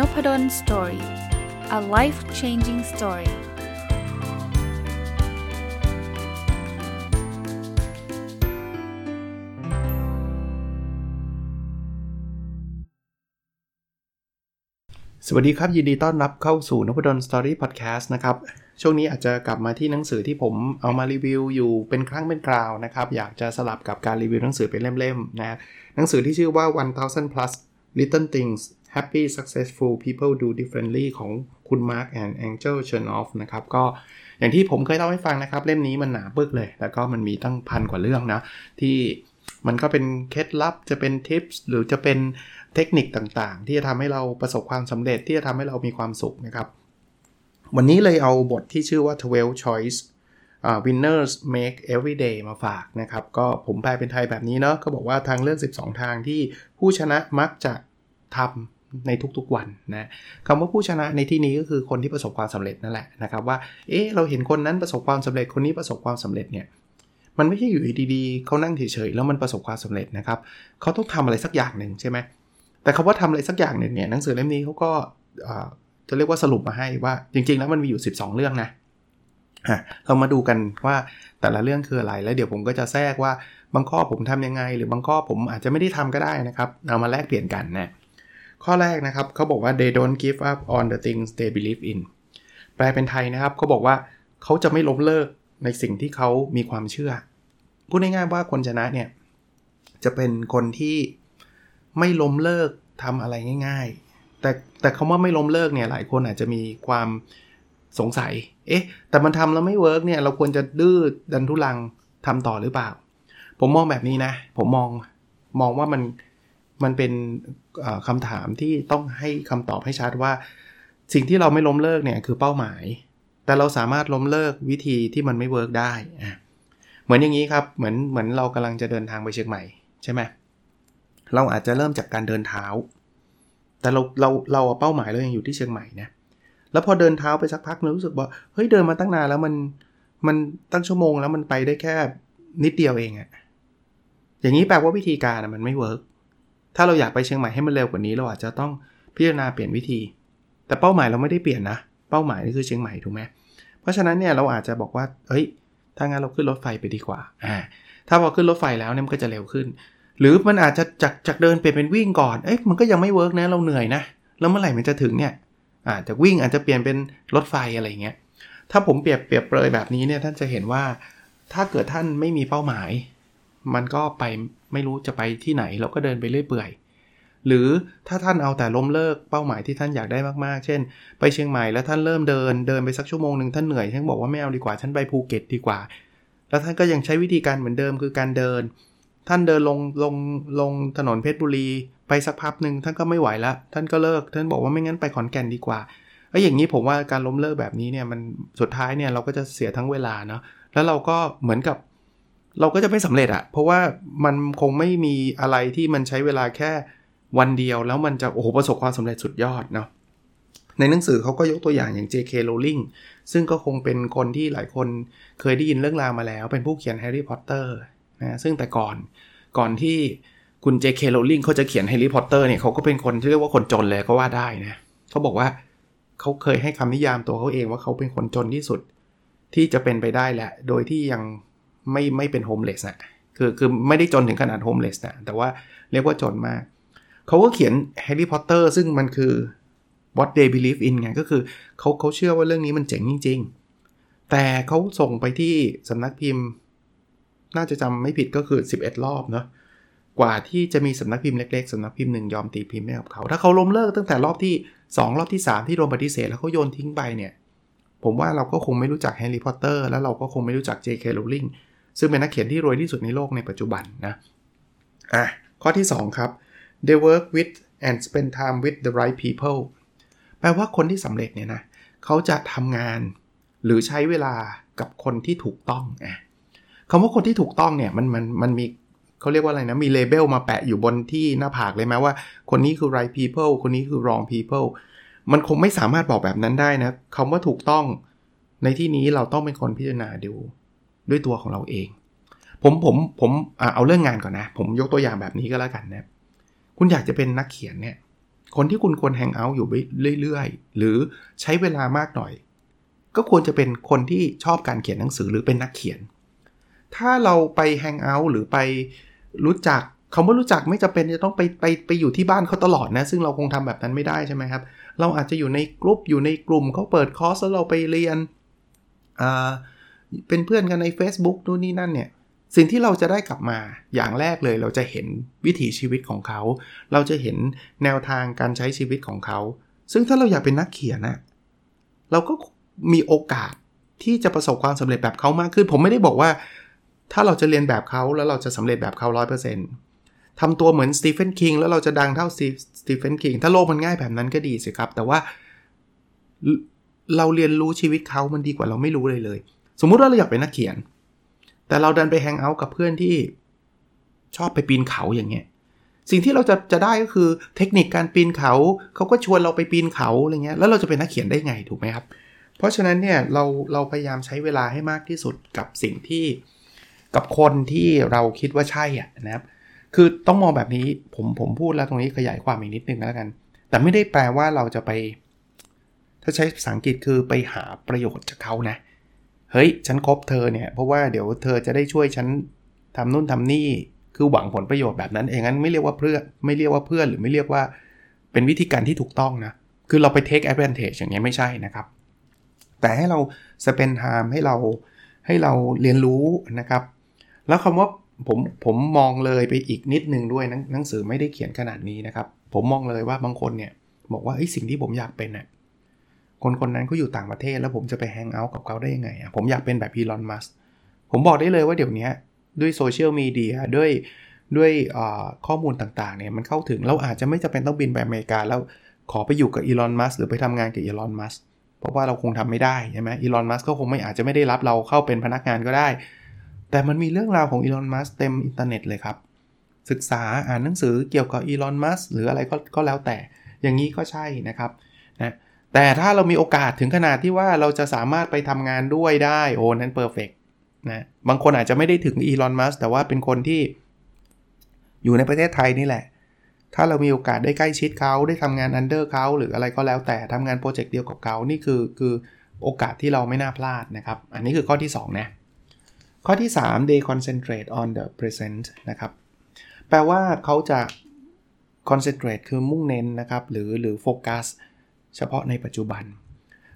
Noppadol Story a life changing story สวัสดีครับ ยินดีต้อนรับเข้าสู่นพดล Story Podcast นะครับ ช่วงนี้อาจจะกลับมาที่หนังสือที่ผมเอามารีวิวอยู่เป็นครั้งเป็นคราวนะครับ อยากจะสลับกับการรีวิวหนังสือเป็นเล่มๆนะหนังสือที่ชื่อว่า 1000 plus little things happy successful people do differently ของคุณ Mark and Angel Chernoff นะครับ ก็อย่างที่ผมเคยเล่าให้ฟังนะครับ เล่มนี้มันหนาปึกเลย แล้วก็มันมีตั้งพันกว่าเรื่องนะ ที่มันก็เป็นเคล็ดลับจะเป็นทิปส์หรือจะเป็นเทคนิคต่างๆ ที่จะทำให้เราประสบความสำเร็จที่จะทำให้เรามีความสุขนะครับ วันนี้เลยเอาบทที่ชื่อว่า 12 choice uh, winners make every day มาฝากนะครับ ก็ผมแปลเป็นไทยแบบนี้เนาะก็บอกว่าทางเลือก 12 ทางที่ผู้ชนะมักจะทำ ในทุกๆวันนะคำว่าผู้ชนะในที่นี้ก็คือคนที่ประสบความสำเร็จนั่นแหละนะครับว่าเอ๊ะเราเห็นคนนั้นประสบความสำเร็จคนนี้ประสบความสำเร็จเนี่ยมันไม่ใช่อยู่ดีๆเขานั่งเฉยๆแล้วมันประสบความสำเร็จนะครับเขาต้องทำอะไรสักอย่างหนึ่งใช่ไหมแต่คาว่าทำอะไรสักอย่างหนึ่งเนี่ยหนังสือเล่มนี้เขาก็จะเรียกว่าสรุปมาให้ว่าจริง ๆ แล้วมันมีอยู่ 12 เรื่องนะเรามาดูกันว่าแต่ละเรื่องคืออะไร แล้วเดี๋ยวผมก็จะแทรกว่าบางข้อผมทำยังไง หรือบางข้อผมอาจจะไม่ได้ทำก็ได้นะครับเอามาแลกเปลี่ยนกันนะ ข้อแรกนะครับเขาบอกว่า they don't give up on the things they believe in แปลเป็นไทยนะครับเขาบอกว่าเขาจะไม่ล้มเลิกในสิ่งที่เขามีความเชื่อ พูดง่ายๆว่าคนชนะเนี่ย จะเป็นคนที่ไม่ล้มเลิกทำอะไรง่าย ๆ แต่แต่คำว่าไม่ล้มเลิกเนี่ยหลายคนอาจจะมีความสงสัย เอ๊ะ แต่มันทำแล้วไม่ work เนี่ย เราควรจะดื้อดันทุรังทำต่อหรือเปล่า ผมมองแบบนี้นะ ผมมองมองว่ามันมันเป็น คำถามที่ต้องให้คำตอบให้ชัดว่า สิ่งที่เราไม่ล้มเลิกเนี่ยคือเป้าหมาย แต่เราสามารถล้มเลิกวิธีที่มันไม่ work ได้เหมือนอย่างนี้ครับเหมือนเหมือนเรากำลังจะเดินทางไปเชียงใหม่ใช่ไหมเราอาจจะเริ่มจากการเดินเท้า แต่เราเราเราเป้าหมายเรายังอยู่ที่เชียงใหม่นะแล้วพอเดินเท้าไปสักพักเรารู้สึกว่าเฮ้ยเดินมาตั้งนานแล้วมันมันตั้งชั่วโมงแล้วมันไปได้แค่นิดเดียวเองอะอย่างนี้แปลว่าวิธีการมันไม่ work ถ้าเราอยากไปเชียงใหม่ให้มันเร็วกว่านี้ เราอาจจะต้องพิจารณาเปลี่ยนวิธี แต่เป้าหมายเราไม่ได้เปลี่ยนนะ เป้าหมายนี่คือเชียงใหม่ถูกไหมเพราะฉะนั้นเนี่ยเราอาจจะบอกว่า เฮ้ย ถ้างั้นเราขึ้นรถไฟไปดีกว่า อ่า ถ้าพอขึ้นรถไฟแล้วเนี่ยมันก็จะเร็วขึ้น หรือมันอาจจะจากจากเดินเปลี่ยนเป็นวิ่งก่อน เอ๊ะมันก็ยังไม่ work นะเราเหนื่อยนะ แล้วเมื่อไหร่มันจะถึงเนี่ย อาจจะวิ่งอาจจะเปลี่ยนเป็นรถไฟอะไรเงี้ย ถ้าผมเปรียบเปรียบเปรยแบบนี้เนี่ยท่านจะเห็นว่าถ้าเกิดท่านไม่มีเป้าหมาย มันก็ไป ไม่รู้จะไปที่ไหนเราก็เดินไปเรื่อยเปื่อยหรือถ้าท่านเอาแต่ล้มเลิกเป้าหมายที่ท่านอยากได้มากๆ เช่น ไปเชียงใหม่แล้วท่านเริ่มเดินเดินไปสักชั่วโมงหนึ่งท่านเหนื่อยท่านบอกว่าไม่เอาดีกว่าท่านไปภูเก็ตดีกว่า แล้วท่านก็ยังใช้วิธีการเหมือนเดิมคือการเดิน ท่านเดินลงลงลงถนนเพชรบุรี ไปสักพักหนึ่งท่านก็ไม่ไหวแล้วท่านก็เลิก ท่านบอกว่าไม่งั้นไปขอนแก่นดีกว่าไอ้อย่างนี้ผมว่าการล้มเลิกแบบนี้เนี่ยมันสุดท้ายเนี่ยเราก็จะเสียทั้งเวลาเนาะแล้วเราก็เหมือนกับ เราก็จะไม่สำเร็จอะเพราะว่ามันคงไม่มีอะไรที่มันใช้เวลาแค่วันเดียว แล้วมันจะโอ้โหประสบความสำเร็จสุดยอดเนาะในหนังสือเขาก็ยกตัวอย่างอย่าง J.K. Rowling ซึ่งก็คงเป็นคนที่หลายคนเคยได้ยินเรื่องราวมาแล้ว เป็นผู้เขียนแฮร์รี่พอตเตอร์นะซึ่งแต่ก่อนก่อนที่คุณ J.K. Rowling เขาจะเขียนแฮร์รี่พอตเตอร์เนี่ยเขาก็เป็นคนที่เรียกว่าคนจนเลยก็ว่าได้นะเขาบอกว่าเขาเคยให้คำนิยามตัวเขาเองว่าเขาเป็นคนจนที่สุด ที่จะเป็นไปได้แหละ โดยที่ยัง ไม่ไม่เป็น homeless นะคือคือไม่ได้จนถึงขนาด homeless นะแต่ว่าเรียกว่าจนมากเขาก็เขียนแฮร์รี่พอตเตอร์ซึ่งมันคือ what they believe in ไงก็คือเขาเขาเชื่อว่าเรื่องนี้มันเจ๋งจริง ๆ แต่เขาส่งไปที่สำนักพิมพ์ น่าจะจำไม่ผิดก็คือ 11 รอบเนาะกว่าที่จะมีสำนักพิมพ์เล็กๆสำนักพิมพ์หนึ่งยอมตีพิมพ์ให้กับเขา ถ้าเขาล้มเลิกตั้งแต่รอบที่ 2 รอบที่ 3 ที่โดนปฏิเสธแล้วเขาโยนทิ้งไปเนี่ย ผมว่าเราก็คงไม่รู้จักแฮร์รี่พอตเตอร์แล้วเราก็คงไม่รู้จัก J.K. Rowling ซึ่งเป็นนักเขียนที่รวยที่สุดในโลกในปัจจุบันนะอะข้อที่ 2 ครับ they work with and spend time with the right people แปลว่าคนที่สำเร็จเนี่ยนะเขาจะทำงานหรือใช้เวลากับคนที่ถูกต้องอะคำว่าคนที่ถูกต้องเนี่ยมันมันมันมีเขาเรียกว่าอะไรนะ มีเลเบลมาแปะอยู่บนที่หน้าผากเลยไหมว่า คนนี้คือ right people คนนี้คือ wrong people มันคงไม่สามารถบอกแบบนั้นได้นะคำว่าถูกต้องในที่นี้เราต้องเป็นคนพิจารณาดู ด้วยตัวของเราเอง ผมผมผมเอาเรื่องงานก่อนนะ ผมยกตัวอย่างแบบนี้ก็แล้วกันนะ คุณอยากจะเป็นนักเขียนเนี่ย คนที่คุณควรแฮงเอาท์อยู่เรื่อยๆ หรือใช้เวลามากหน่อย ก็ควรจะเป็นคนที่ชอบการเขียนหนังสือหรือเป็นนักเขียน ถ้าเราไปแฮงเอาท์หรือไปรู้จักคาว่ารู้จักไม่จะเป็นจะต้องไปไปไปอยู่ที่บ้านเขาตลอดนะ ซึ่งเราคงทำแบบนั้นไม่ได้ใช่ไหมครับ เราอาจจะอยู่ในกลุ่มอยู่ในกลุ่มเขาเปิดคอร์สแล้วเราไปเรียนอ่า เป็นเพื่อนกันใน Facebook นู่นนี่นั่นเนี่ย สิ่งที่เราจะได้กลับมาอย่างแรกเลย เราจะเห็นวิถีชีวิตของเขา เราจะเห็นแนวทางการใช้ชีวิตของเขา ซึ่งถ้าเราอยากเป็นนักเขียนนะเราก็มีโอกาสที่จะประสบความสำเร็จแบบเขามากขึ้น ผมไม่ได้บอกว่า ถ้าเราจะเรียนแบบเขาแล้วเราจะสำเร็จแบบเขาร้อยเปอร์เซ็นต์ทำตัวเหมือนสตีเฟนคิงแล้วเราจะดังเท่าสตีเฟนคิงถ้าโลกมันง่ายแบบนั้นก็ดีสิครับ แต่ว่าเราเรียนรู้ชีวิตเขามันดีกว่าเราไม่รู้เลยเลย สมมุติว่าเราอยากเป็นนักเขียน แต่เราดันไปแฮงเอาท์กับเพื่อนที่ชอบไปปีนเขาอย่างเงี้ย สิ่งที่เราจะจะได้ก็คือเทคนิคการปีนเขาเขาก็ชวนเราไปปีนเขาอะไรเงี้ย แล้วเราจะเป็นนักเขียนได้ไงถูกไหมครับ เพราะฉะนั้นเนี่ยเราเราพยายามใช้เวลาให้มากที่สุดกับสิ่งที่กับคนที่เราคิดว่าใช่อะนะครับ คือต้องมองแบบนี้ผมผมพูดแล้วตรงนี้ขยายความอีกนิดนึงแล้วกัน แต่ไม่ได้แปลว่าเราจะไป ถ้าใช้ภาษาอังกฤษคือไปหาประโยชน์จากเขานะเเฮ้ย ฉันคบเธอเนี่ย เพราะว่าเดี๋ยวเธอจะได้ช่วยฉันทำนู่นทำนี่ คือหวังผลประโยชน์แบบนั้นเองงั้นไม่เรียกว่าเพื่อไม่เรียกว่าเพื่อนหรือไม่เรียกว่าเป็นวิธีการที่ถูกต้องนะ คือเราไป take advantage อย่างเงี้ยไม่ใช่นะครับ แต่ให้เรา spend time ให้เราให้เราเรียนรู้นะครับ แล้วคำว่าผมผมมองเลยไปอีกนิดนึงด้วยหนังสือไม่ได้เขียนขนาดนี้นะครับ ผมมองเลยว่าบางคนเนี่ยบอกว่าไอ้สิ่งที่ผมอยากเป็นเนี่ย คนคนนั้นเขาอยู่ต่างประเทศ แล้วผมจะไป hang out กับเขาได้ยังไงอะผมอยากเป็นแบบอีลอนมัสก์ผมบอกได้เลยว่าเดี๋ยวนี้ด้วยโซเชียลมีเดียด้วยด้วยข้อมูลต่างๆเนี่ยมันเข้าถึงเราอาจจะไม่จำเป็นต้องบินไปอเมริกา แล้วขอไปอยู่กับอีลอนมัสก์หรือไปทำงานกับอีลอนมัสก์เพราะว่าเราคงทำไม่ได้ใช่ไหมอีลอนมัสก์ก็คงไม่อาจจะไม่ได้รับเราเข้าเป็นพนักงานก็ได้ แต่มันมีเรื่องราวของอีลอนมัสก์เต็มอินเทอร์เน็ตเลยครับ ศึกษาอ่านหนังสือเกี่ยวกับอีลอนมัสก์หรืออะไรก็ก็แล้วแต่อย่างนี้ก็ใช่นะครับนะ แต่ถ้าเรามีโอกาสถึงขนาดที่ว่าเราจะสามารถไปทำงานด้วยได้โอ้นั้น perfect นะบางคนอาจจะไม่ได้ถึงอีลอนมัสก์แต่ว่าเป็นคนที่อยู่ในประเทศไทยนี่แหละ ถ้าเรามีโอกาสได้ใกล้ชิดเขาได้ทำงาน under เขาหรืออะไรก็แล้วแต่ทำงานโปรเจกต์เดียวกับเขานี่คือคือโอกาสที่เราไม่น่าพลาดนะครับ อันนี้คือข้อที่ 2 นะ ข้อที่ 3 they concentrate on the present นะครับ แปลว่าเขาจะ concentrate คือมุ่งเน้นนะครับ หรือหรือโฟกัส เฉพาะในปัจจุบัน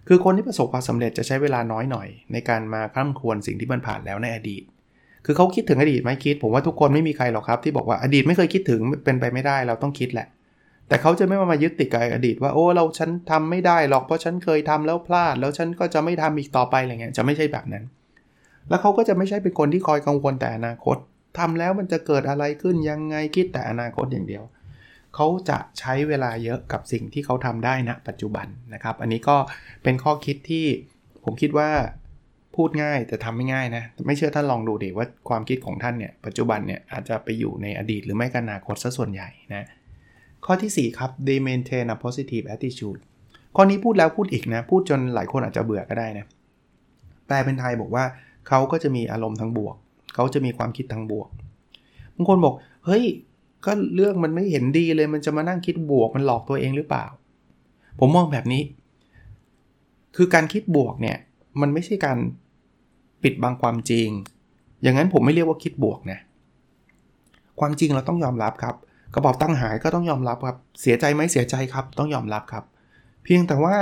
คือคนที่ประสบความสำเร็จจะใช้เวลาน้อยหน่อย ในการมาคร่ำควรสิ่งที่มันผ่านแล้วในอดีต คือเขาคิดถึงอดีตไหมคิด ผมว่าทุกคนไม่มีใครหรอกครับที่บอกว่าอดีตไม่เคยคิดถึงเป็นไปไม่ได้เราต้องคิดแหละ แต่เขาจะไม่มายึดติดกับอดีต ว่าโอ้เราฉันทำไม่ได้หรอกเพราะฉันเคยทำแล้วพลาด แล้วฉันก็จะไม่ทำอีกต่อไปอะไรเงี้ยจะไม่ใช่แบบนั้น แล้วเขาก็จะไม่ใช่เป็นคนที่คอยกังวลแต่อนาคตทำแล้วมันจะเกิดอะไรขึ้นยังไงคิดแต่อนาคตอย่างเดียวเขาจะใช้เวลาเยอะกับสิ่งที่เขาทำได้นะปัจจุบันนะครับ อันนี้ก็เป็นข้อคิดที่ผมคิดว่าพูดง่ายแต่ทำไม่ง่ายนะ ไม่เชื่อท่านลองดูดิว่าความคิดของท่านเนี่ยปัจจุบันเนี่ยอาจจะไปอยู่ในอดีตหรือไม่ก็อนาคตซะส่วนใหญ่นะข้อที่ 4 ครับ they maintain a positive attitude ข้อนี้พูดแล้วพูดอีกนะ พูดจนหลายคนอาจจะเบื่อก็ได้นะแปลเป็นไทยบอกว่าเขาก็จะมีอารมณ์ทั้งบวก เขาจะมีความคิดทั้งบวกบางคนบอก เฮ้ย ก็เรื่องมันไม่เห็นดีเลยมันจะมานั่งคิดบวกมันหลอกตัวเองหรือเปล่า ผมมองแบบนี้ คือการคิดบวกเนี่ยมันไม่ใช่การปิดบังความจริง อย่างนั้นผมไม่เรียกว่าคิดบวกนะ ความจริงเราต้องยอมรับครับ กระเป๋าตั้งหายก็ต้องยอมรับครับ เสียใจไหมเสียใจครับ ต้องยอมรับครับ เพียงแต่ว่า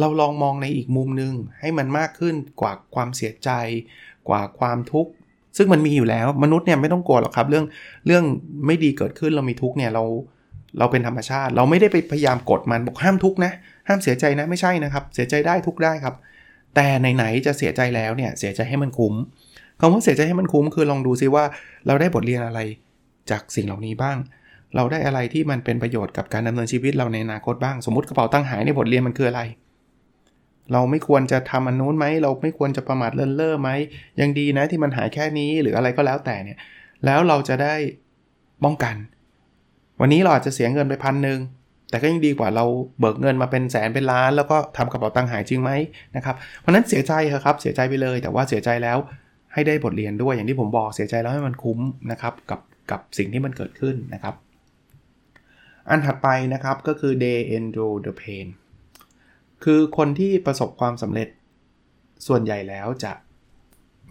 เราลองมองในอีกมุมหนึ่งให้มันมากขึ้นกว่าความเสียใจ กว่าความทุกข์ ซึ่งมันมีอยู่แล้วมนุษย์เนี่ยไม่ต้องกลัวหรอกครับ เรื่องเรื่องไม่ดีเกิดขึ้นเรามีทุกเนี่ยเราเราเป็นธรรมชาติ เราไม่ได้ไปพยายามกดมันบอกห้ามทุกนะห้ามเสียใจนะไม่ใช่นะครับ เสียใจได้ทุกได้ครับ แต่ไหนๆจะเสียใจแล้วเนี่ยเสียใจให้มันคุ้มคำว่าเสียใจให้มันคุ้มคือลองดูซิว่าเราได้บทเรียนอะไรจากสิ่งเหล่านี้บ้าง เราได้อะไรที่มันเป็นประโยชน์กับการดำเนินชีวิตเราในอนาคตบ้าง สมมติกระเป๋าตั้งหายในบทเรียนมันคืออะไร เราไม่ควรจะทำอันนู้นไหม เราไม่ควรจะประมาทเลินเล่อไหม ยังดีนะที่มันหายแค่นี้หรืออะไรก็แล้วแต่เนี่ย แล้วเราจะได้ป้องกัน วันนี้เราอาจจะเสียเงินไปพันหนึ่งแต่ก็ยังดีกว่าเราเบิกเงินมาเป็นแสนเป็นล้าน แล้วก็ทำกระเป๋าตังค์หายจริงไหมนะครับ เพราะนั้นเสียใจครับเสียใจไปเลย แต่ว่าเสียใจแล้วให้ได้บทเรียนด้วยอย่างที่ผมบอกเสียใจแล้วให้มันคุ้มนะครับกับกับสิ่งที่มันเกิดขึ้นนะครับ อันถัดไปนะครับก็คือ they endure the pain คือคนที่ประสบความสำเร็จส่วนใหญ่แล้วจะ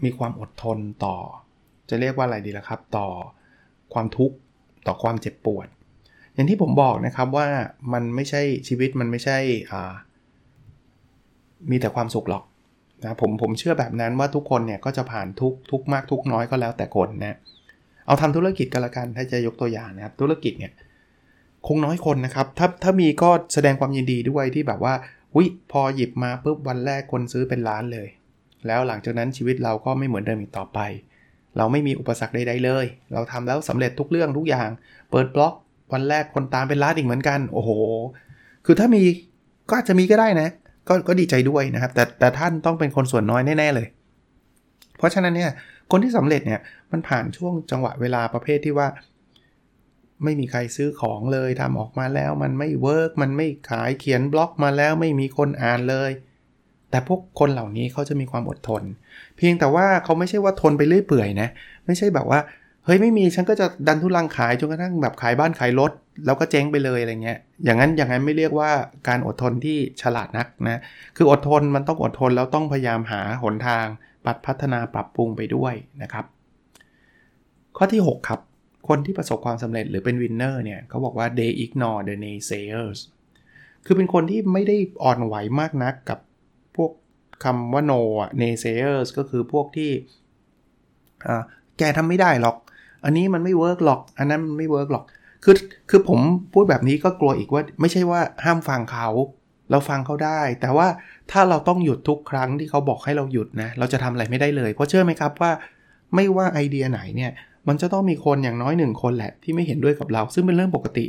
มีความอดทนต่อ จะเรียกว่าอะไรดีล่ะครับ ต่อความทุกข์ต่อความเจ็บปวด อย่างที่ผมบอกนะครับว่ามันไม่ใช่ชีวิตมันไม่ใช่มีแต่ความสุขหรอกนะผมผมเชื่อแบบนั้นว่าทุกคนเนี่ยก็จะผ่านทุกทุกมากทุกน้อยก็แล้วแต่คนนะเอาทำธุรกิจกันละกันถ้าจะยกตัวอย่างนะครับธุรกิจเนี่ยคงน้อยคนนะครับถ้าถ้ามีก็แสดงความยินดีด้วยที่แบบว่า วิพอหยิบมาปุ๊บวันแรกคนซื้อเป็นล้านเลย แล้วหลังจากนั้นชีวิตเราก็ไม่เหมือนเดิมอีกต่อไป เราไม่มีอุปสรรคใดๆเลย เราทำแล้วสำเร็จทุกเรื่องทุกอย่าง เปิดบล็อกวันแรกคนตามเป็นล้านอีกเหมือนกัน โอ้โห คือถ้ามีก็อาจจะมีก็ได้นะ ก็ก็ดีใจด้วยนะครับ แต่แต่ท่านต้องเป็นคนส่วนน้อยแน่ ๆเลย เพราะฉะนั้นเนี่ยคนที่สำเร็จเนี่ยมันผ่านช่วงจังหวะเวลาประเภทที่ว่า ไม่มีใครซื้อของเลยทำออกมาแล้วมันไม่ work มันไม่ขายเขียนบล็อกมาแล้วไม่มีคนอ่านเลย แต่พวกคนเหล่านี้เขาจะมีความอดทน เพียงแต่ว่าเขาไม่ใช่ว่าทนไปเรื่อยเปื่อยนะ ไม่ใช่แบบว่าเฮ้ยไม่มีฉันก็จะดันทุลังขายจนกระทั่งแบบขายบ้านขายรถแล้วก็เจ๊งไปเลยอะไรเงี้ย อย่างนั้นอย่างนั้นไม่เรียกว่าการอดทนที่ฉลาดนักนะ คืออดทนมันต้องอดทนแล้วต้องพยายามหาหนทางปัดพัฒนาปรับปรุงไปด้วยนะครับ ข้อที่ 6 ครับ คนที่ประสบความสำเร็จหรือเป็นวินเนอร์เนี่ยเขาบอกว่า they ignore the naysayers คือเป็นคนที่ไม่ได้อ่อนไหวมากนักกับพวกคำว่า no naysayers ก็คือพวกที่แกทำไม่ได้หรอก อันนี้มันไม่ work หรอก อันนั้นมันไม่ work หรอก คือคือผมพูดแบบนี้ก็กลัวอีกว่า ไม่ใช่ว่าห้ามฟังเขาเราฟังเขาได้ แต่ว่าถ้าเราต้องหยุดทุกครั้งที่เขาบอกให้เราหยุดนะ เราจะทำอะไรไม่ได้เลย เพราะเชื่อไหมครับว่า ไม่ว่าไอเดียไหนเนี่ย มันจะต้องมีคนอย่างน้อยหนึ่งคนแหละที่ไม่เห็นด้วยกับเรา ซึ่งเป็นเรื่องปกติ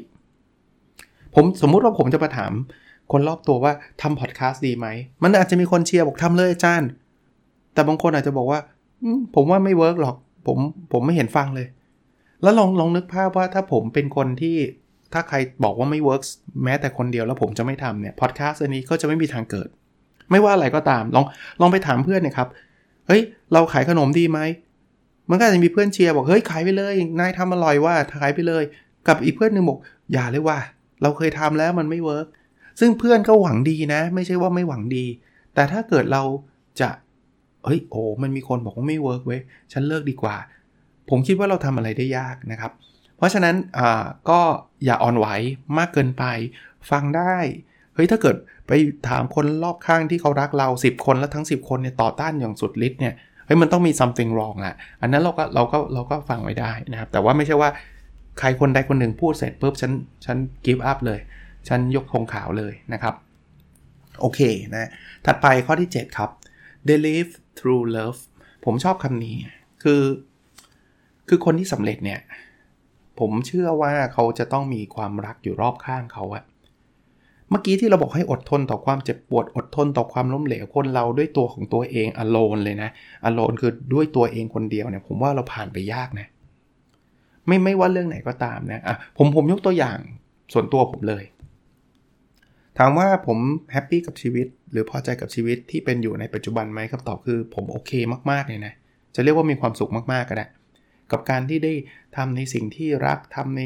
ผมสมมุติว่าผมจะมาถามคนรอบตัวว่าทำพอดแคสต์ดีไหม มันอาจจะมีคนเชียร์บอกทำเลยอาจารย์ แต่บางคนอาจจะบอกว่า ผมว่าไม่ work หรอก ผมผมไม่เห็นฟังเลย แล้วลองลองนึกภาพว่าถ้าผมเป็นคนที่ถ้าใครบอกว่าไม่ work แม้แต่คนเดียวแล้วผมจะไม่ทำเนี่ยพอดแคสต์อันนี้ก็จะไม่มีทางเกิด ไม่ว่าอะไรก็ตามลองลองไปถามเพื่อนเนี่ยครับ เฮ้ย เราขายขนมดีไหม มันก็จะมีเพื่อนเชียร์บอกเฮ้ยขายไปเลย นายทำอร่อยว่ะขายไปเลย กับอีกเพื่อนหนึ่งบอกอย่าเลยว่ะ เราเคยทำแล้วมันไม่ workซึ่งเพื่อนก็หวังดีนะ ไม่ใช่ว่าไม่หวังดี แต่ถ้าเกิดเราจะเฮ้ยโอ้มันมีคนบอกว่าไม่ work เว้ยฉันเลิกดีกว่า ผมคิดว่าเราทำอะไรได้ยากนะครับ เพราะฉะนั้นอ่าก็อย่าอ่อนไหวมากเกินไป ฟังได้เฮ้ยถ้าเกิดไปถามคนรอบข้างที่เขารักเรา 10 คนแล้วทั้ง 10 คนเนี่ยต่อต้านอย่างสุดฤทธิ์เนี่ย เฮ้ยมันต้องมี something wrong แหละอันนั้นเราก็เราก็เราก็ฟังไว้ได้นะครับ แต่ว่าไม่ใช่ว่าใครคนใดคนหนึ่งพูดเสร็จปุ๊บฉันฉัน give up เลย ฉันยกธงขาวเลยนะครับ โอเคนะ ถัดไปข้อที่ 7 ครับ they live through love ผมชอบคำนี้ คือ คือคนที่สำเร็จเนี่ย ผมเชื่อว่าเขาจะต้องมีความรักอยู่รอบข้างเขาอะ เมื่อกี้ที่เราบอกให้อดทนต่อความเจ็บปวด อดทนต่อความล้มเหลวคนเราด้วยตัวของตัวเองอโลนเลยนะอโลนคือด้วยตัวเองคนเดียวเนี่ยผมว่าเราผ่านไปยากนะ ไม่ไม่ว่าเรื่องไหนก็ตามนะอะผมผมยกตัวอย่างส่วนตัวผมเลย ถามว่าผม happy กับชีวิต หรือพอใจกับชีวิตที่เป็นอยู่ในปัจจุบันไหมคำตอบคือผมโอเคมากๆเลยนะจะเรียกว่ามีความสุขมากๆก็ได้กับการที่ได้ทำในสิ่งที่รักทำใน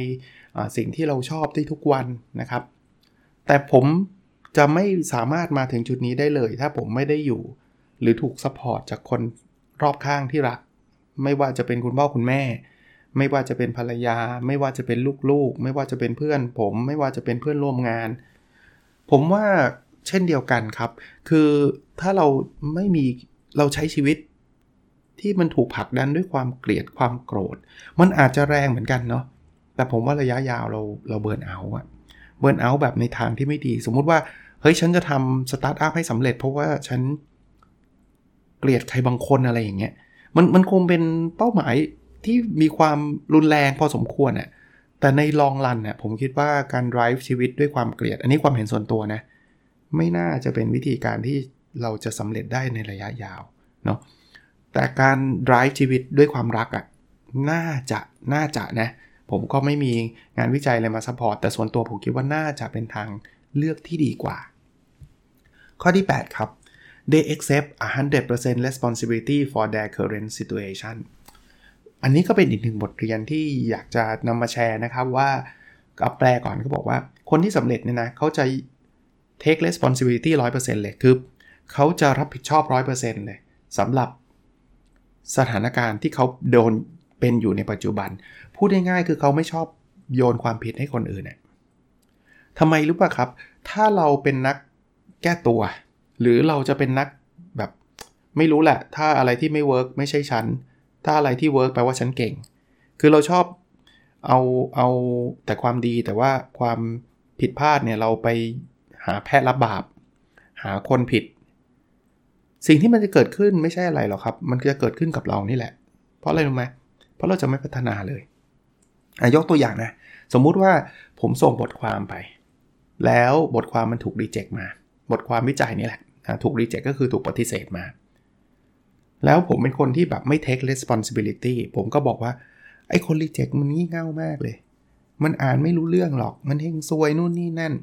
สิ่งที่เราชอบได้ทุกวันนะครับ แต่ผมจะไม่สามารถมาถึงจุดนี้ได้เลย ถ้าผมไม่ได้อยู่ หรือถูก support จากคนรอบข้างที่รัก ไม่ว่าจะเป็นคุณพ่อคุณแม่ ไม่ว่าจะเป็นภรรยา ไม่ว่าจะเป็นลูกๆ ไม่ว่าจะเป็นเพื่อน ผมไม่ว่าจะเป็นเพื่อนร่วมงาน ผมว่าเช่นเดียวกันครับ คือถ้าเราไม่มีเราใช้ชีวิตที่มันถูกผลักดันด้วยความเกลียดความโกรธ มันอาจจะแรงเหมือนกันเนาะแต่ผมว่าระยะยาวเราเราเบิร์นเอาอะ เบิร์นเอาแบบในทางที่ไม่ดี สมมุติว่า เฮ้ย ฉันจะทำสตาร์ทอัพให้สำเร็จ เพราะว่าฉันเกลียดใครบางคนอะไรอย่างเงี้ยมันมันคงเป็นเป้าหมายที่มีความรุนแรงพอสมควรอะแต่ใน long run เนี่ยผมคิดว่าการ drive ชีวิตด้วยความเกลียด อันนี้ความเห็นส่วนตัวนะ ไม่น่าจะเป็นวิธีการที่เราจะสำเร็จได้ในระยะยาวเนาะแต่การ drive ชีวิตด้วยความรักอะ่ะน่าจะน่าจะนะ ผมก็ไม่มีงานวิจัยอะไรมา support แต่ส่วนตัวผมคิดว่าน่าจะเป็นทางเลือกที่ดีกว่า ข้อที่ 8 ครับ they accept 100% responsibility for their current situation อันนี้ก็เป็นอีกหนึ่งบทเรียนที่อยากจะนำมาแชร์นะครับว่ากับแปลก่อนเขาบอกว่า คนที่สำเร็จเนี่ยนะเขาจะ take responsibility 100%เลยคือเขาจะรับผิดชอบ 100%เลยสำหรับสถานการณ์ที่เขาโดนเป็นอยู่ในปัจจุบัน พูดง่ายๆคือเขาไม่ชอบโยนความผิดให้คนอื่นเนี่ยทำไมรู้ป่ะครับ ถ้าเราเป็นนักแก้ตัว หรือเราจะเป็นนักแบบไม่รู้แหละ ถ้าอะไรที่ไม่ work ไม่ใช่ฉัน ถ้าอะไรที่ work แปลว่าฉันเก่ง คือเราชอบเอาเอาแต่ความดีแต่ว่าความผิดพลาดเนี่ยเราไปหาแพะรับบาป หาคนผิด สิ่งที่มันจะเกิดขึ้นไม่ใช่อะไรหรอกครับ มันจะเกิดขึ้นกับเรานี่แหละ เพราะอะไรรู้ไหมเพราะเราจะไม่พัฒนาเลย ยกตัวอย่างนะ สมมุติว่าผมส่งบทความไป แล้วบทความมันถูกรีเจ็คมา บทความวิจัยนี่แหละถูกรีเจ็คก็คือถูกปฏิเสธมา แล้วผมเป็นคนที่แบบไม่ take responsibility ผมก็บอกว่า ไอ้คนรีเจ็คมันงี่เง่ามากเลย มันอ่านไม่รู้เรื่องหรอกมันเฮงซวยนู่นนี่นั่น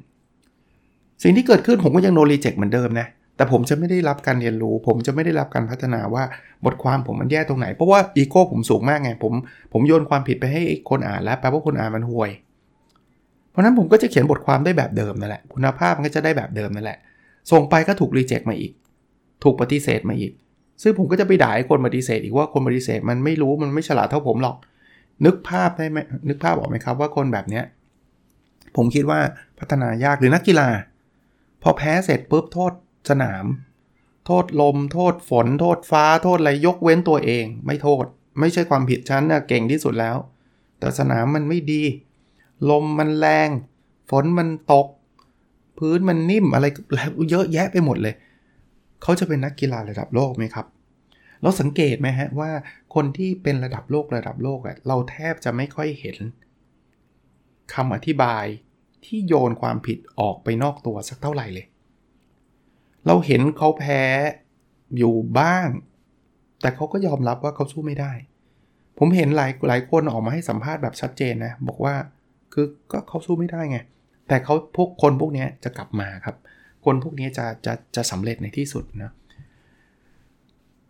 สิ่งที่เกิดขึ้นผมก็ยังโนรีเจ็คเหมือนเดิมนะ แต่ผมจะไม่ได้รับการเรียนรู้ ผมจะไม่ได้รับการพัฒนาว่าบทความผมมันแย่ตรงไหน เพราะว่าอีโก้ผมสูงมากไง ผมผมโยนความผิดไปให้คนอ่านแล้วแปลว่าคนอ่านมันห่วย เพราะนั้นผมก็จะเขียนบทความได้แบบเดิมนั่นแหละ คุณภาพมันก็จะได้แบบเดิมนั่นแหละ ส่งไปก็ถูกรีเจ็คมาอีก ถูกปฏิเสธมาอีก ซึ่งผมก็จะไปด่าไอ้คนปฏิเสธอีกว่าคนปฏิเสธมันไม่รู้มันไม่ฉลาดเท่าผมหรอก นึกภาพได้ไหมนึกภาพออกไหมครับว่าคนแบบเนี้ยผมคิดว่าพัฒนายากหรือนักกีฬา พอแพ้เสร็จปุ๊บโทษ สนาม โทษลม โทษฝน โทษฟ้า โทษอะไรยกเว้นตัวเอง ไม่โทษ ไม่ใช่ความผิดฉันนะเก่งที่สุดแล้ว แต่สนามมันไม่ดี ลมมันแรง ฝนมันตก พื้นมันนิ่มอะไรเยอะแยะไปหมดเลย เขาจะเป็นนักกีฬาระดับโลกไหมครับเราสังเกตไหมฮะว่าคนที่เป็นระดับโลกระดับโลกอะเราแทบจะไม่ค่อยเห็นคำอธิบายที่โยนความผิดออกไปนอกตัวสักเท่าไหร่เลย เราเห็นเขาแพ้อยู่บ้าง แต่เขาก็ยอมรับว่าเขาสู้ไม่ได้ ผมเห็นหลายหลายคนออกมาให้สัมภาษณ์แบบชัดเจนนะ บอกว่าคือก็เขาสู้ไม่ได้ไง แต่เขาพวกคนพวกนี้จะกลับมาครับ คนพวกนี้จะจะจะสำเร็จในที่สุดนะ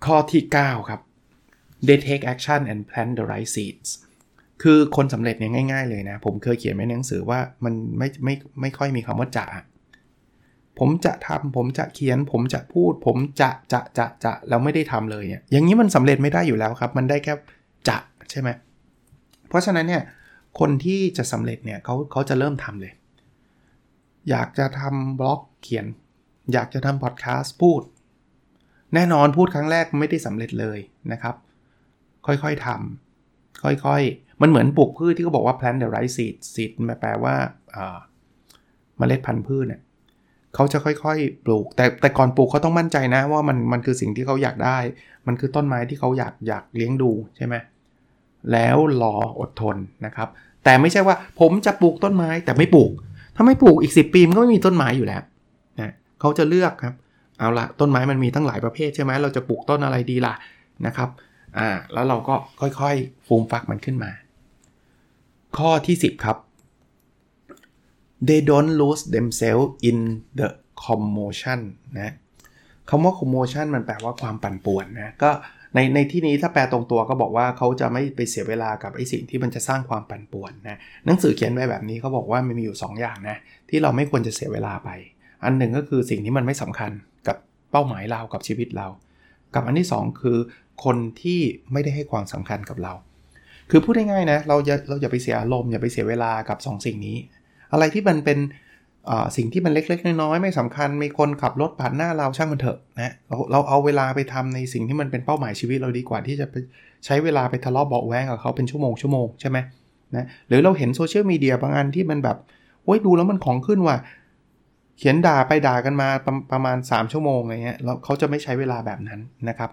ข้อที่ 9 ครับ they take action and plant the right seeds คือคนสำเร็จเนี่ยง่าย ๆ เลยนะ ผมเคยเขียนไว้ในหนังสือว่ามันไม่ไม่ไม่ค่อยมีคำว่าจะ ผมจะทำผมจะเขียน ผมจะพูด ผมจะจะจะจะแล้วไม่ได้ทำเลยเนี่ยอย่างนี้มันสำเร็จไม่ได้อยู่แล้วครับ มันได้แค่จะใช่ไหมเพราะฉะนั้นเนี่ยคนที่จะสำเร็จเนี่ยเขาเขาจะเริ่มทำเลย อยากจะทำบล็อกเขียน อยากจะทำพอดแคสต์พูด แน่นอนพูดครั้งแรกไม่ได้สำเร็จเลยนะครับ ค่อยๆทำค่อยๆ มันเหมือนปลูกพืชที่เขาบอกว่า plant the right seed seed แปลว่าเมล็ดพันธุ์พืชเนี่ย เขาจะค่อยๆ ปลูก แต่แต่ก่อนปลูกเขาต้องมั่นใจนะว่ามันมันคือสิ่งที่เขาอยากได้ มันคือต้นไม้ที่เขาอยากอยากเลี้ยงดูใช่ไหมแล้วรออดทนนะครับ แต่ไม่ใช่ว่าผมจะปลูกต้นไม้แต่ไม่ปลูก ถ้าไม่ปลูกอีก 10 ปีมันก็ไม่มีต้นไม้อยู่แล้วนะเขาจะเลือกครับเอาละต้นไม้มันมีตั้งหลายประเภทใช่ไหมเราจะปลูกต้นอะไรดีล่ะนะครับอ่าแล้วเราก็ค่อยๆฟูมฟักมันขึ้นมา ข้อที่ 10 ครับ they don't lose themselves in the commotion นะคำว่า commotion มันแปลว่าความปั่นป่วนนะก็ในในที่นี้ถ้าแปลตรงตัวก็บอกว่าเขาจะไม่ไปเสียเวลากับไอ้สิ่งที่มันจะสร้างความปั่นป่วนนะหนังสือเขียนไว้แบบนี้เขาบอกว่ามันมีอยู่ 2 อย่างนะที่เราไม่ควรจะเสียเวลาไป อันหนึ่งก็คือสิ่งที่มันไม่สำคัญกับเป้าหมายเรากับชีวิตเรา กับอันที่ 2 คือคนที่ไม่ได้ให้ความสำคัญกับเรา คือพูดง่ายๆนะเราจะเราอย่าไปเสียอารมณ์อย่าไปเสียเวลากับ 2 สิ่งนี้ อะไรที่มันเป็นสิ่งที่มันเล็ก ๆ น้อยๆไม่สำคัญ มีคนขับรถผ่านหน้าเราช่างมันเถอะนะเราเราเอาเวลาไปทำในสิ่งที่มันเป็นเป้าหมายชีวิตเราดีกว่าที่จะไปใช้เวลาไปทะเลาะเบาแวงกับเขาเป็นชั่วโมงชั่วโมงใช่ไหมนะหรือเราเห็นโซเชียลมีเดียบางอันที่มันแบบโอ้ยดูแล้วมันของขึ้นว่ะเขียนด่าไปด่ากันมาประประมาณ 3 ชั่วโมงอะไรเงี้ยแล้วเขาจะไม่ใช้เวลาแบบนั้นนะครับ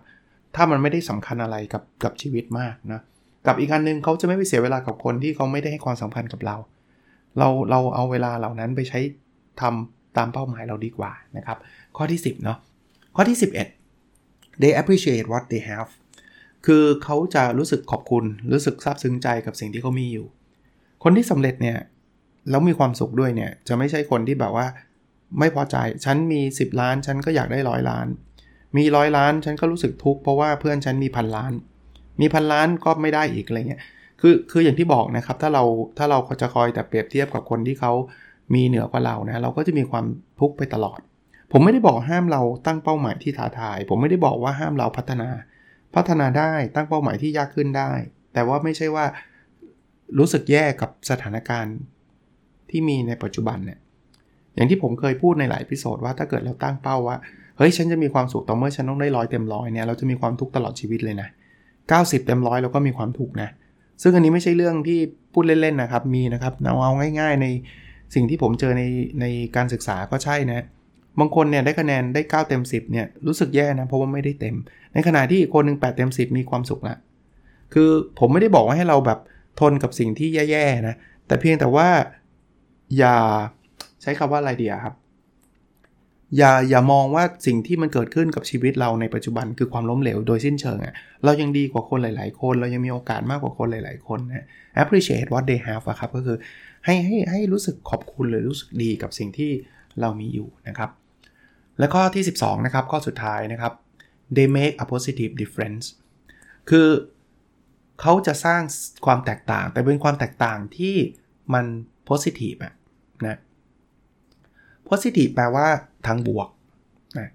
ถ้ามันไม่ได้สำคัญอะไรกับกับชีวิตมากนะกับอีกอันนึงเขาจะไม่ไปเสียเวลากับคนที่เขาไม่ได้ให้ความสำคัญกับเรา เราเราเอาเวลาเหล่านั้นไปใช้ทำตามเป้าหมายเราดีกว่านะครับ ข้อที่ 10เนาะข้อที่ 11 they appreciate what they have คือเขาจะรู้สึกขอบคุณ รู้สึกซาบซึ้งใจกับสิ่งที่เขามีอยู่ คนที่สำเร็จเนี่ย แล้วมีความสุขด้วยเนี่ย จะไม่ใช่คนที่แบบว่า ไม่พอใจ ฉันมี 10 ล้าน ฉันก็อยากได้ร้อยล้าน มีร้อยล้าน ฉันก็รู้สึกทุกข์เพราะว่าเพื่อนฉันมีพันล้าน มีพันล้านก็ไม่ได้อีกอะไรเงี้ย คือคืออย่างที่บอกนะครับ ถ้าเราถ้าเราจะคอยแต่เปรียบเทียบกับคนที่เขามีเหนือกว่าเรานะเราก็จะมีความทุกข์ไปตลอด ผมไม่ได้บอกห้ามเราตั้งเป้าหมายที่ท้าทาย ผมไม่ได้บอกว่าห้ามเราพัฒนา พัฒนาได้ตั้งเป้าหมายที่ยากขึ้นได้ แต่ว่าไม่ใช่ว่ารู้สึกแย่กับสถานการณ์ที่มีในปัจจุบันเนี่ยอย่างที่ผมเคยพูดในหลายพิโซดว่าถ้าเกิดเราตั้งเป้าว่าเฮ้ยฉันจะมีความสุขต่อเมื่อฉันต้องได้ร้อยเต็มร้อยเนี่ยเราจะมีความทุกข์ตลอดชีวิตเลยนะ90 เต็มร้อยเราก็มีความทุกข์นะ ซึ่งอันนี้ไม่ใช่เรื่องที่พูดเล่นๆนะครับ มีนะครับเอาเอาง่าย ๆ ในสิ่งที่ผมเจอในในการศึกษาก็ใช่นะ บางคนเนี่ยได้คะแนนได้ 9 เต็ม 10เนี่ยรู้สึกแย่นะเพราะว่าไม่ได้เต็ม ในขณะที่อีกคนหนึ่ง8เต็ม 10 มีความสุขละคือผมไม่ได้บอกว่าให้เราแบบทนกับสิ่งที่แย่ๆนะ แต่เพียงแต่ว่าอย่าใช้คำว่าอะไรดียครับ อย่าอย่ามองว่าสิ่งที่มันเกิดขึ้นกับชีวิตเราในปัจจุบันคือความล้มเหลวโดยสิ้นเชิงอะ่ะเรายังดีกว่าคนหลาย ๆ คน เรายังมีโอกาสมากกว่าคนหลาย ๆ คนนะ appreciate what they have อะครับก็คือให้ให้ให้รู้สึกขอบคุณหรือรู้สึกดีกับสิ่งที่เรามีอยู่นะครับ แล้วก็ที่ 12 นะครับ ข้อสุดท้ายนะครับ they make a positive difference คือเขาจะสร้างความแตกต่าง แต่เป็นความแตกต่างที่มัน positive อะนะ positive แปลว่าทางบวกนะ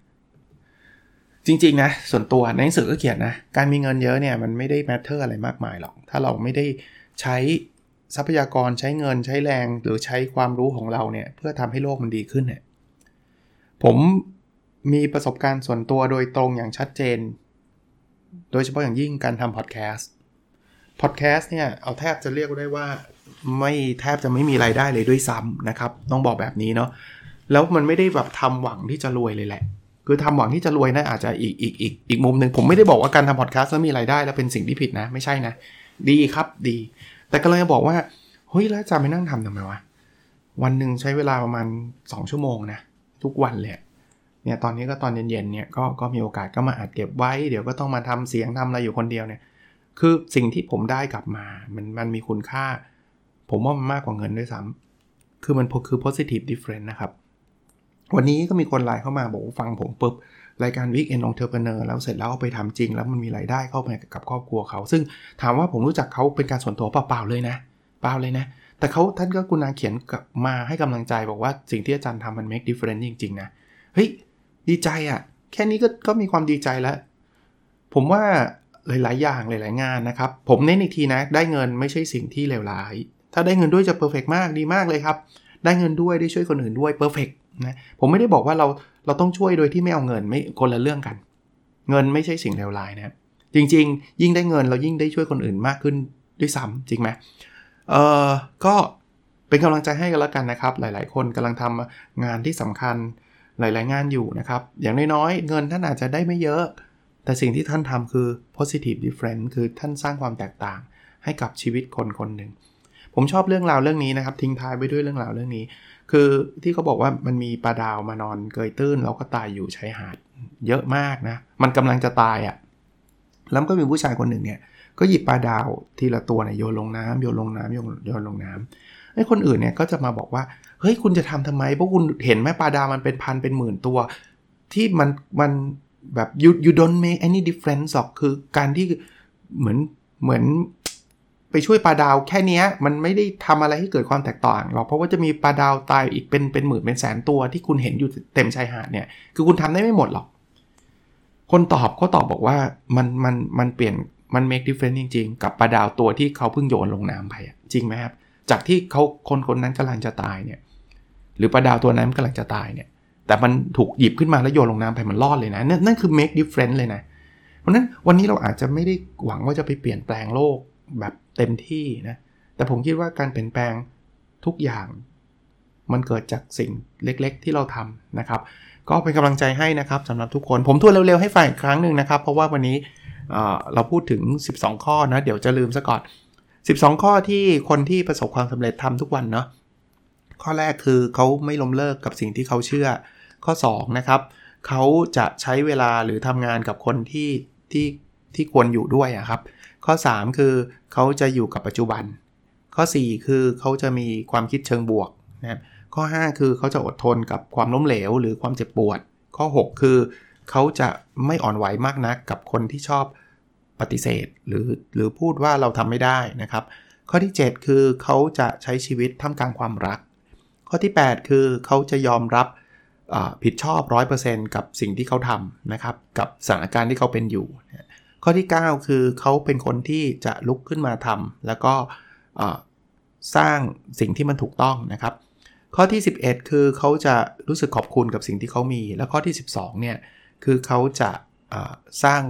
จริงๆนะส่วนตัวในหนังสือก็เขียนนะ การมีเงินเยอะเนี่ยมันไม่ได้ matter อะไรมากมายหรอก ถ้าเราไม่ได้ใช้ทรัพยากรใช้เงินใช้แรง หรือใช้ความรู้ของเราเนี่ยเพื่อทำให้โลกมันดีขึ้นเนี่ยผมมีประสบการณ์ส่วนตัวโดยตรงอย่างชัดเจน โดยเฉพาะอย่างยิ่งการทำพอดแคสต์พอดแคสต์เนี่ยเอาแทบจะเรียกได้ว่าไม่แทบจะไม่มีไรายได้เลยด้วยซ้ำนะครับ ต้องบอกแบบนี้เนาะ แล้วมันไม่ได้แบบทำหวังที่จะรวยเลยแหละ คือทำหวังที่จะรวยนะั่นอาจจะอีกอีกอีกอีกมุมหนึ่งผมไม่ได้บอกว่าการทำพอดแคสต์แล้วมีรายได้แล้วเป็นสิ่งที่ผิดนะ ไม่ใช่นะ ดีครับดี แต่ก็เลยจะบอกว่าเฮ้ยแล้วจะไปนั่งทำทำไมวะวันหนึ่งใช้เวลาประมาณ 2 ชั่วโมงนะทุกวันเลยเนี่ยตอนนี้ก็ตอนเย็นๆเนี่ยก็ก็มีโอกาสก็มาอัดเก็บไว้ เดี๋ยวก็ต้องมาทำเสียงทำอะไรอยู่คนเดียวเนี่ยคือสิ่งที่ผมได้กลับมา มันมันมีคุณค่า ผมว่ามันมากกว่าเงินด้วยซ้ำคือมันคือ positive difference นะครับ วันนี้ก็มีคนไลน์เข้ามาบอกฟังผมปุ๊บรายการ Weekend Entrepreneur แล้วเสร็จแล้วเอาไปทำจริง แล้วมันมีรายได้เข้ามากับครอบครัวเขา ซึ่งถามว่าผมรู้จักเขาเป็นการส่วนตัวเปล่าๆเลยนะเปล่าเลยนะ แต่เขาท่านก็กุณาเขียนมาให้กำลังใจบอกว่าสิ่งที่อาจารย์ทำมัน make difference จริง ๆ นะเฮ้ยดีใจอะ่ะ แค่นี้ก็ก็มีความดีใจแล้ว ผมว่าหลายๆ อย่างหลายๆงานนะครับ ผมเน้นอีกทีนะ ได้เงินไม่ใช่สิ่งที่เลวร้าย ถ้าได้เงินด้วยจะเพอร์เฟกมากดีมากเลยครับ ได้เงินด้วยได้ช่วยคนอื่นด้วยเพอร์เฟก นะผมไม่ได้บอกว่าเราเราต้องช่วยโดยที่ไม่เอาเงินไม่คนละเรื่องกัน เงินไม่ใช่สิ่งเลวร้ายนะจริง ๆ ยิ่งได้เงินเรายิ่งได้ช่วยคนอื่นมากขึ้นด้วยซ้ำจริงไหมเออก็เป็นกำลังใจให้กันแล้วกันนะครับ หลายๆ คนกำลังทำงานที่สำคัญหลาย ๆ งานอยู่นะครับ อย่างน้อยๆ เงินท่านอาจจะได้ไม่เยอะ แต่สิ่งที่ท่านทำคือ positive difference คือท่านสร้างความแตกต่างให้กับชีวิตคนคนหนึ่ง ผมชอบเรื่องราวเรื่องนี้นะครับ ทิ้งท้ายไปด้วยเรื่องราวเรื่องนี้ คือที่เขาบอกว่ามันมีปลาดาวมานอนเกยตื้นแล้วก็ตายอยู่ชายหาดเยอะมากนะ มันกำลังจะตายอะ่ะ แล้วก็มีผู้ชายคนหนึ่งเนี่ย ก็หยิบปลาดาวทีละตัวเนี่ยโยนลงน้ำโยนลงน้ำโยนโยนลงน้ำไอ้คนอื่นเนี่ยก็จะมาบอกว่า เฮ้ยคุณจะทำทำไม เพราะคุณเห็นไหมปลาดาวมันเป็นพันเป็นหมื่นตัว ที่มันมันแบบ you you don't make any difference หรอกคือการที่เหมือนเหมือน ไปช่วยปลาดาวแค่นี้มันไม่ได้ทำอะไรให้เกิดความแตกต่างหรอกเพราะว่าจะมีปลาดาวตายอีกเป็นเป็นหมื่นเป็นแสนตัวที่คุณเห็นอยู่เต็มชายหาดเนี่ยคือคุณทำได้ไม่หมดหรอก คนตอบก็ตอบบอกว่ามันมันมันเปลี่ยนมัน make difference จริง ๆ กับปลาดาวตัวที่เขาเพิ่งโยนลงน้ำไปจริงไหมครับจากที่เขาคนคนนั้นกำลังจะตายเนี่ยหรือปลาดาวตัวนั้นกำลังจะตายเนี่ยแต่มันถูกหยิบขึ้นมาแล้วโยนลงน้ำไปมันรอดเลยนะนั่นนั่นคือ make difference เลยนะ เพราะนั้นวันนี้เราอาจจะไม่ได้หวังว่าจะไปเปลี่ยนแปลงโลกแบบ เต็มที่นะแต่ผมคิดว่าการเปลี่ยนแปลงทุกอย่าง มันเกิดจากสิ่งเล็กๆ ที่เราทำนะครับ ก็เป็นกำลังใจให้นะครับสำหรับทุกคนผมทวนเร็วๆให้ฟังอีกครั้งหนึ่งนะครับ เพราะว่าวันนี้เราพูดถึง 12 ข้อนะ เดี๋ยวจะลืมซะก่อน 12 ข้อที่คนที่ประสบความสำเร็จทำทุกวันเนาะข้อแรกคือเขาไม่ล้มเลิกกับสิ่งที่เขาเชื่อ ข้อ 2 นะครับเขาจะใช้เวลาหรือทำงานกับคนที่ที่ที่ควรอยู่ด้วยครับ ข้อ 3 คือเขาจะอยู่กับปัจจุบัน ข้อ 4 คือเขาจะมีความคิดเชิงบวกนะครับข้อ 5 คือเขาจะอดทนกับความล้มเหลว หรือความเจ็บปวด ข้อ 6 คือเขาจะไม่อ่อนไหวมากนักกับคนที่ชอบปฏิเสธ หรือหรือพูดว่าเราทำไม่ได้นะครับ ข้อที่ 7 คือเขาจะใช้ชีวิตท่ามกลางความรัก ข้อที่ 8 คือเขาจะยอมรับผิดชอบ 100%กับสิ่งที่เขาทำนะครับกับสถานการณ์ที่เขาเป็นอยู่ ข้อที่ 9 คือเขาเป็นคนที่จะลุกขึ้นมาทำแล้วก็สร้างสิ่งที่มันถูกต้องนะครับ ข้อที่ 11 คือเขาจะรู้สึกขอบคุณกับสิ่งที่เขามี และข้อที่ 12เนี่ยคือเขาจะสร้าง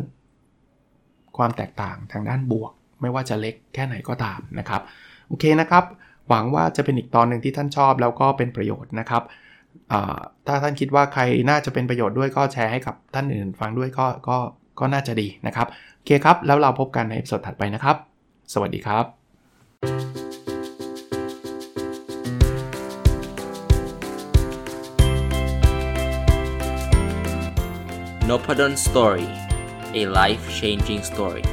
ความแตกต่างทางด้านบวก ไม่ว่าจะเล็กแค่ไหนก็ตามนะครับโอเคนะครับ หวังว่าจะเป็นอีกตอนหนึ่งที่ท่านชอบแล้วก็เป็นประโยชน์นะครับถ้าท่านคิดว่าใครน่าจะเป็นประโยชน์ด้วยก็แชร์ให้กับท่านอื่นฟังด้วยก็ก็ ก็น่าจะดีนะครับโอเคครับ แล้วเราพบกันในสดถัดไปนะครับ สวัสดีครับ n o p a d o n Story a life changing story